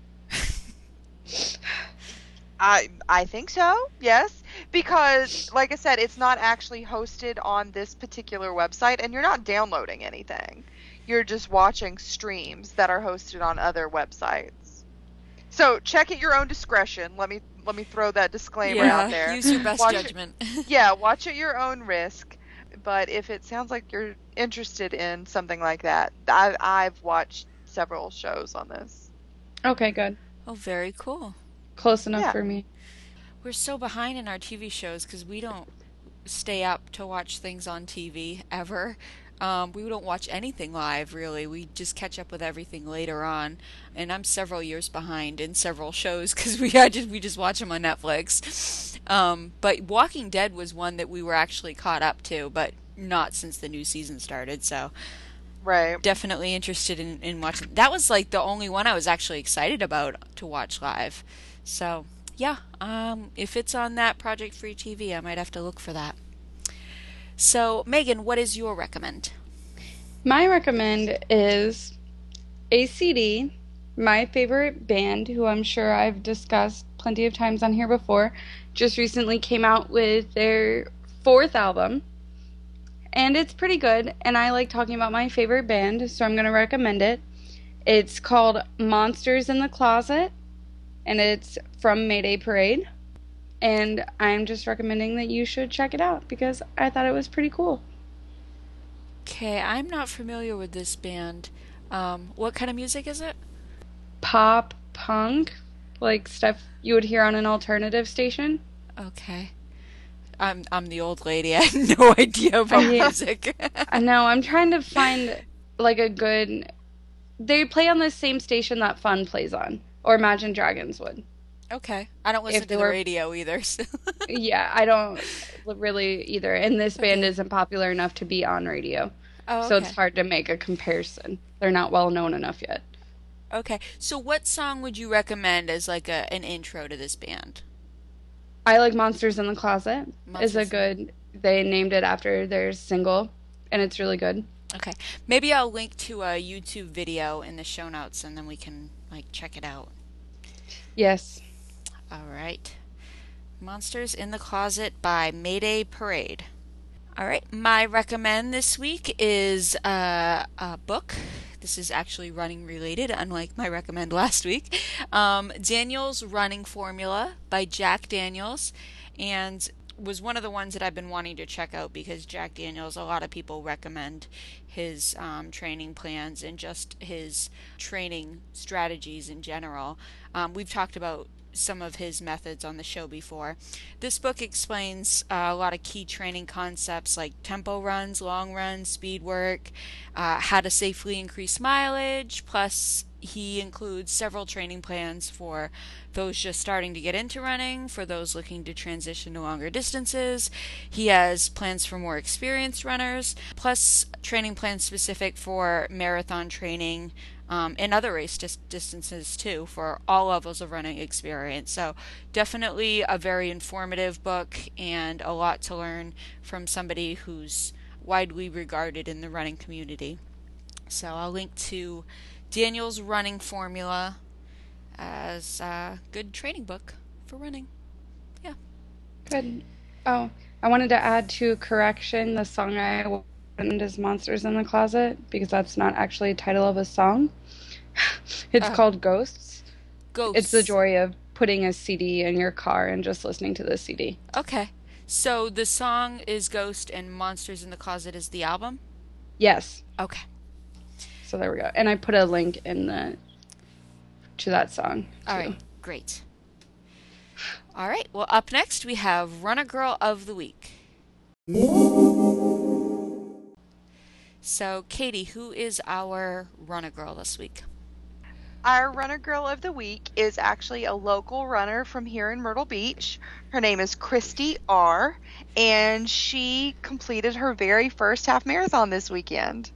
I I think so. Yes, because like I said, it's not actually hosted on this particular website, and you're not downloading anything. You're just watching streams that are hosted on other websites. So check at your own discretion. Let me let me throw that disclaimer out there. use your best Watch it- judgment. yeah, watch at your own risk. But if it sounds like you're interested in something like that, I, I've watched several shows on this. Okay, good. Oh, very cool. Close enough Yeah. for me. We're so behind in our TV shows because we don't stay up to watch things on TV ever. Um, we don't watch anything live, really. We just catch up with everything later on. And I'm several years behind in several shows because we I just we just watch them on Netflix. Um, but Walking Dead was one that we were actually caught up to, but not since the new season started. So Right. definitely interested in, in watching. That was like the only one I was actually excited about to watch live. So yeah, um, if it's on that Project Free TV, I might have to look for that. So Meagan, what is your recommend? My recommend is ACD, my favorite band, who I'm sure I've discussed plenty of times on here before, just recently came out with their fourth album. And it's pretty good, and I like talking about my favorite band, so I'm going to recommend it. It's called Monsters in the Closet, and it's from Mayday Parade. And I'm just recommending that you should check it out because I thought it was pretty cool. Okay, I'm not familiar with this band. Um, what kind of music is it? pop punk, like stuff you would hear on an alternative station. Okay. I'm I'm the old lady. I have no idea about Yeah. music. I know, I'm trying to find like a good. They play on the same station that Fun plays on, or Imagine Dragons would. Okay. I don't listen to the were- radio either. So. Yeah, I don't really either. And this band Okay. isn't popular enough to be on radio. oh, So it's hard to make a comparison. They're not well known enough yet. Okay. So what song would you recommend as like a an intro to this band? I like Monsters in the Closet. Is a good. They named it after their single, and it's really good. Okay. Maybe I'll link to a YouTube video in the show notes and then we can like check it out. Yes. All right. Monsters in the Closet by Mayday Parade. All right. My recommend this week is uh, a book. This is actually running related, unlike my recommend last week. Um, Daniel's Running Formula by Jack Daniels. And was one of the ones that I've been wanting to check out because Jack Daniels, a lot of people recommend his um, training plans and just his training strategies in general. Um, we've talked about some of his methods on the show before. This book explains uh, a lot of key training concepts like tempo runs, long runs, speed work, uh, how to safely increase mileage, plus he includes several training plans for those just starting to get into running, for those looking to transition to longer distances. He has plans for more experienced runners, plus training plans specific for marathon training um, and other race dis- distances too for all levels of running experience. So, definitely a very informative book and a lot to learn from somebody who's widely regarded in the running community. So, I'll link to Daniel's running formula as a good training book for running. Yeah. Good. Oh, I wanted to add to correction the song I wanted is Monsters in the Closet because that's not actually a title of a song. it's Oh. called Ghosts. Ghosts. It's the joy of putting a CD in your car and just listening to the CD. Okay. So the song is Ghost and Monsters in the Closet is the album? Yes. Okay. So there we go. And I put a link in the to that song. All too. right, great. All right, well, up next we have Runner Girl of the Week. So, Katie, who is our Runner Girl this week? Our runner girl of the week is actually a local runner from here in Myrtle Beach. Her name is Christie R, and she completed her very first half marathon this weekend.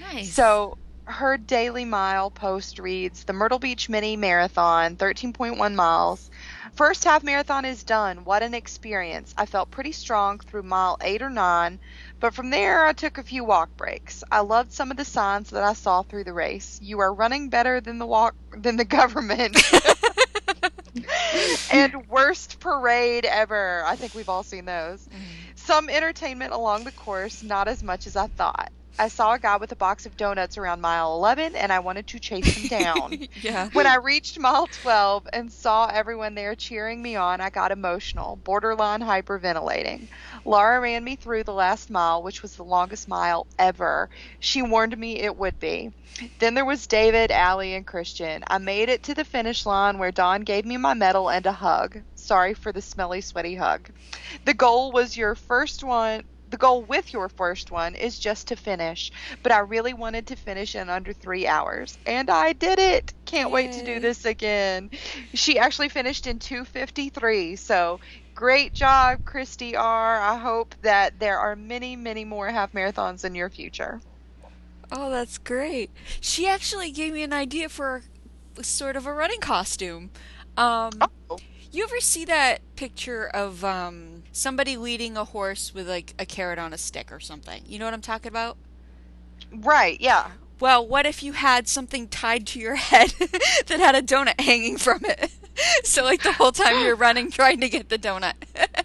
Nice. So her DailyMile post reads the Myrtle Beach Mini Marathon, 13.1 miles. First half marathon is done. What an experience. I felt pretty strong through mile 8 or 9, but from there I took a few walk breaks. I loved some of the signs that I saw through the race. You are running better than the walk than the government. and worst parade ever. I think we've all seen those. Mm-hmm. Some entertainment along the course, not as much as I thought. I saw a guy with a box of donuts around mile 11 and I wanted to chase him down. yeah. when I reached mile 12 and saw everyone there cheering me on, I got emotional, borderline hyperventilating. Laura ran me through the last mile, which was the longest mile ever. She warned me it would be. Then there was David, Allie, and Christian. I made it to the finish line where Don gave me my medal and a hug. Sorry for the smelly, sweaty hug. The goal was your first one. The goal with your first one is just to finish, but I really wanted to finish in under three hours, and I did it. Can't wait to do this again. She actually finished in 2:53, so great job, Christie R. I hope that there are many, many more half marathons in your future. Oh, that's great. She actually gave me an idea for sort of a running costume. Um, Oh, You ever see that picture of um, somebody leading a horse with like a carrot on a stick or something? You know what I'm talking about? right, yeah. Well, what if you had something tied to your head that had a donut hanging from it? so, like, the whole time you're running trying to get the donut.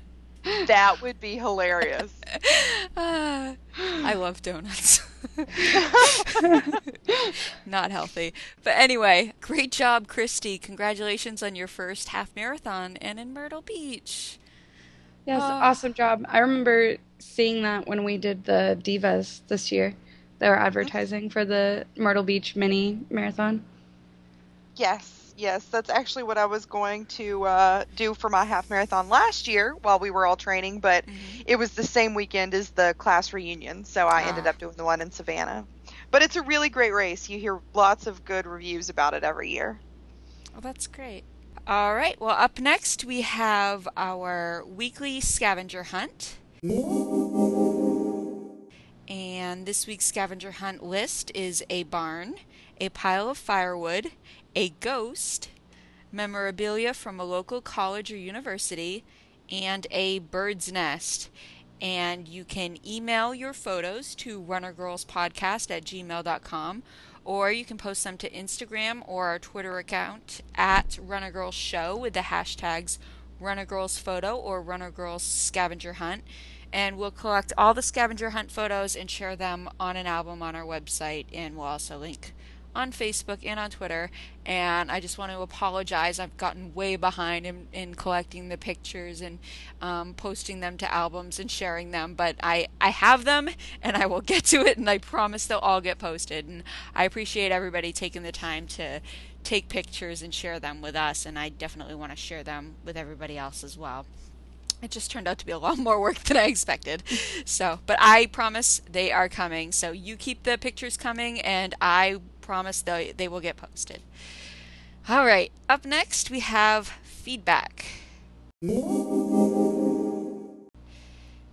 That would be hilarious. Ah, I love donuts. Not healthy. But anyway, great job, Christie. Congratulations on your first half marathon and in Myrtle Beach. Yes, Oh. awesome job. I remember seeing that when we did the Divas this year. They were advertising for the Myrtle Beach mini marathon. Yes, yes, that's actually what I was going to uh, do for my half marathon last year while we were all training, but it was the same weekend as the class reunion, so I ended Ah. up doing the one in Savannah. But it's a really great race. You hear lots of good reviews about it every year. Oh, that's great. All right, well, up next we have our weekly scavenger hunt. And this week's scavenger hunt list is a barn, a pile of firewood, a ghost, memorabilia from a local college or university, and a bird's nest. And you can email your photos to runnergirlspodcast at gmail.com or you can post them to Instagram or our Twitter account at Runner Show with the hashtags Runner Girls Photo or Runner Girls Scavenger Hunt. And we'll collect all the scavenger hunt photos and share them on an album on our website. And we'll also link on Facebook and on Twitter. And I just want to apologize. I've gotten way behind in, in collecting the pictures and um, posting them to albums and sharing them. But I, I have them and I will get to it. And I promise they'll all get posted. And I appreciate everybody taking the time to take pictures and share them with us. And I definitely want to share them with everybody else as well it just turned out to be a lot more work than I expected. So, but I promise they are coming. So you keep the pictures coming, and I promise they, they will get posted. All right, up next we have feedback.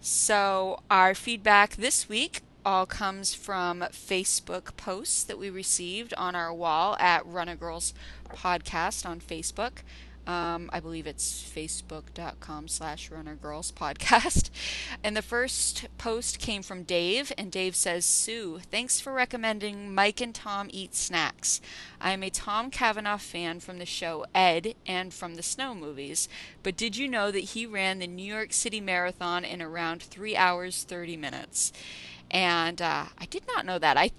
So, our feedback this week all comes from Facebook posts that we received on our wall at Runner Girls Podcast on Facebook. Um, I believe it's facebook.com slash runnergirls podcast. And the first post came from Dave, and Dave says, Sue, thanks for recommending Mike and Tom Eat Snacks. I am a Tom Cavanagh fan from the show Ed and from the Snow movies. But did you know that he ran the New York City Marathon in around 3 hours 30 minutes? And uh, I did not know that. I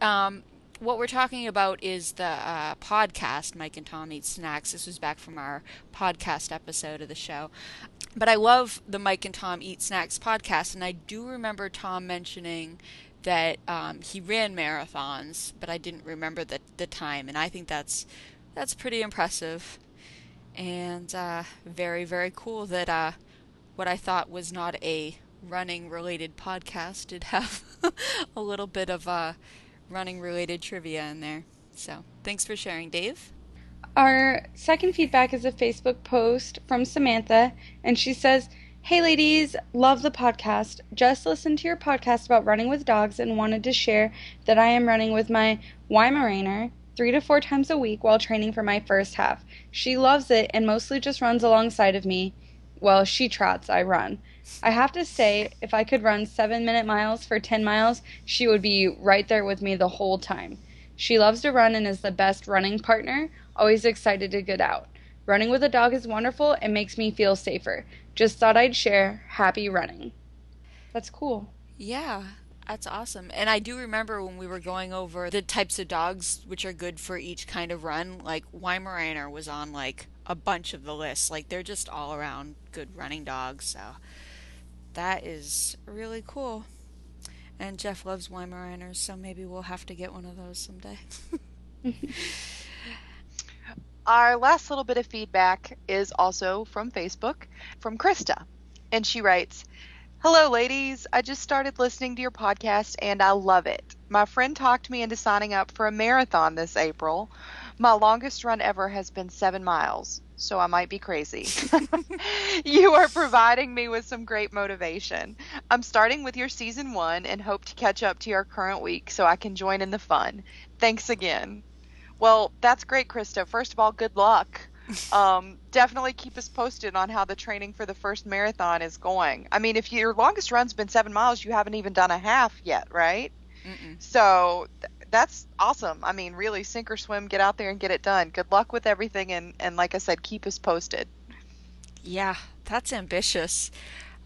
um, what we're talking about is the uh, podcast, Mike and Tom Eat Snacks. This was back from our podcast episode of the show. But I love the Mike and Tom Eat Snacks podcast, and I do remember Tom mentioning that um, he ran marathons, but I didn't remember the, the time, and I think that's that's pretty impressive and uh, very very cool that uh, what I thought was not a running related podcast did have a little bit of uh, running related trivia in there. So thanks for sharing, Dave. Our second feedback is a Facebook post from Samantha, and she says, Hey ladies, love the podcast. Just listened to your podcast about running with dogs and wanted to share that I am running with my Weimaraner three to four times a week while training for my first half. She loves it and mostly just runs alongside of me. Well, she trots, I run. I have to say, if I could run seven minute miles for 10 miles, she would be right there with me the whole time. She loves to run and is the best running partner, always excited to get out. Running with a dog is wonderful and makes me feel safer. Just thought I'd share. Happy running. That's cool. Yeah, that's awesome. And I do remember when we were going over the types of dogs which are good for each kind of run, like Weimaraner was on like a bunch of the lists. Like they're just all around good running dogs. So that is really cool. And Jeff loves Weimaraners, so maybe we'll have to get one of those someday. Our last little bit of feedback is also from Facebook, from Krista. And she writes, Hello, ladies. I just started listening to your podcast and I love it. My friend talked me into signing up for a marathon this April. My longest run ever has been seven miles so I might be crazy. you are providing me with some great motivation. I'm starting with your season one and hope to catch up to your current week so I can join in the fun. Thanks again. Well, that's great, Krista. First of all, good luck. Um, definitely keep us posted on how the training for the first marathon is going. I mean, if your longest run's been seven miles, you haven't even done a half yet, right? Mm-mm. So that's awesome. I mean, really, sink or swim, get out there and get it done. Good luck with everything, and and like I said, keep us posted. Yeah, that's ambitious.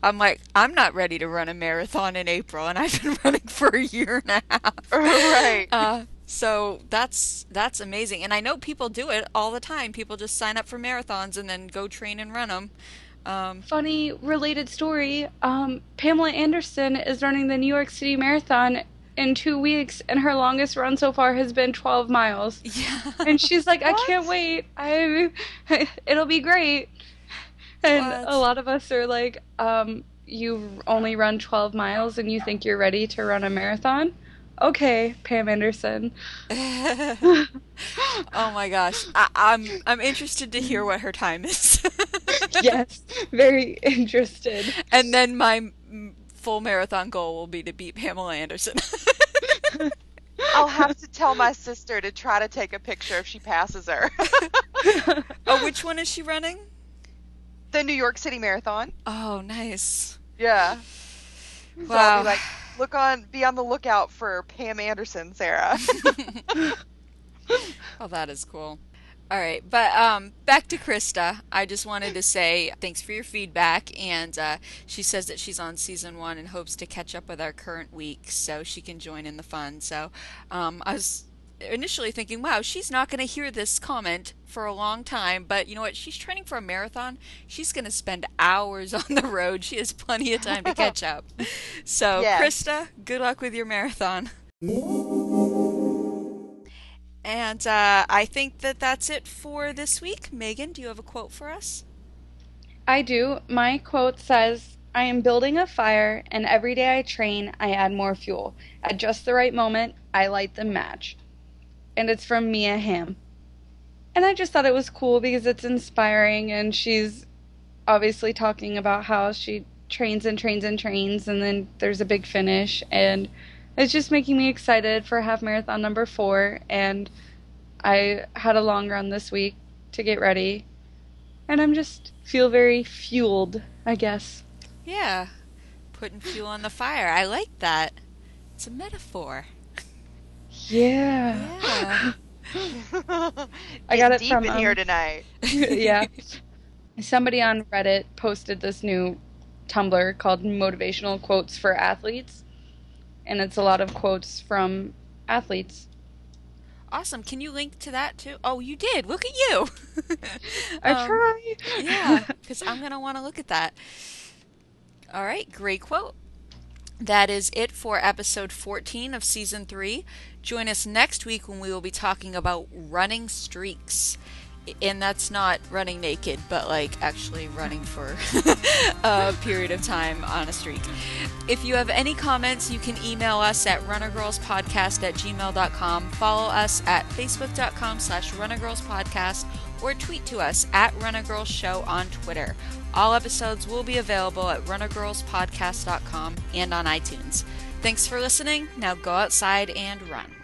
I'm like, I'm not ready to run a marathon in April, and I've been running for a year and a half. right. Uh, so that's that's amazing, and I know people do it all the time. People just sign up for marathons and then go train and run them. Um, Funny related story. Um, Pamela Anderson is running the New York City Marathon in two weeks, and her longest run so far has been 12 miles. Yeah. And she's like, I can't wait. I, it'll be great. And what? a lot of us are like, um, you only run 12 miles and you think you're ready to run a marathon? okay, Pam Anderson. oh my gosh, I, I'm I'm interested to hear what her time is. yes, very interested. And then my full marathon goal will be to beat Pamela Anderson. I'll have to tell my sister to try to take a picture if she passes her. oh, which one is she running? The New York City Marathon. Oh, nice. Yeah. Wow. So like, look on, be on the lookout for Pam Anderson, Sarah. oh, that is cool. All right, but um, back to Krista. I just wanted to say thanks for your feedback, and uh, she says that she's on season one and hopes to catch up with our current week so she can join in the fun. So um, I was initially thinking, wow, she's not going to hear this comment for a long time, but you know what? She's training for a marathon. She's going to spend hours on the road. She has plenty of time to catch up. So, yes. Krista, good luck with your marathon. And uh, I think that that's it for this week. Meagan, do you have a quote for us? I do. My quote says, I am building a fire, and every day I train, I add more fuel. At just the right moment, I light the match. And it's from Mia Hamm. And I just thought it was cool because it's inspiring, and she's obviously talking about how she trains and trains and trains, and then there's a big finish. And it's just making me excited for half marathon number four. And I had a long run this week to get ready, and I'm just feel very fueled, I guess. Yeah, putting fuel on the fire. I like that. It's a metaphor. Yeah. Yeah. I got it deep from in um, here tonight. yeah. Somebody on Reddit posted this new Tumblr called Motivational Quotes for Athletes and it's a lot of quotes from athletes. Awesome. Can you link to that too? Oh, you did. Look at you. I um, try. yeah, because I'm going to want to look at that. All right, great quote. That is it for episode 14 of season 3. Join us next week when we will be talking about running streaks and that's not running naked, but like actually running for a period of time on a streak. If you have any comments, you can email us at runnergirlspodcast at gmail.com, follow us at facebook.com slash runnergirlspodcast, or tweet to us at runnergirlshow on Twitter. All episodes will be available at runnergirlspodcast.com and on iTunes. Thanks for listening. Now go outside and run.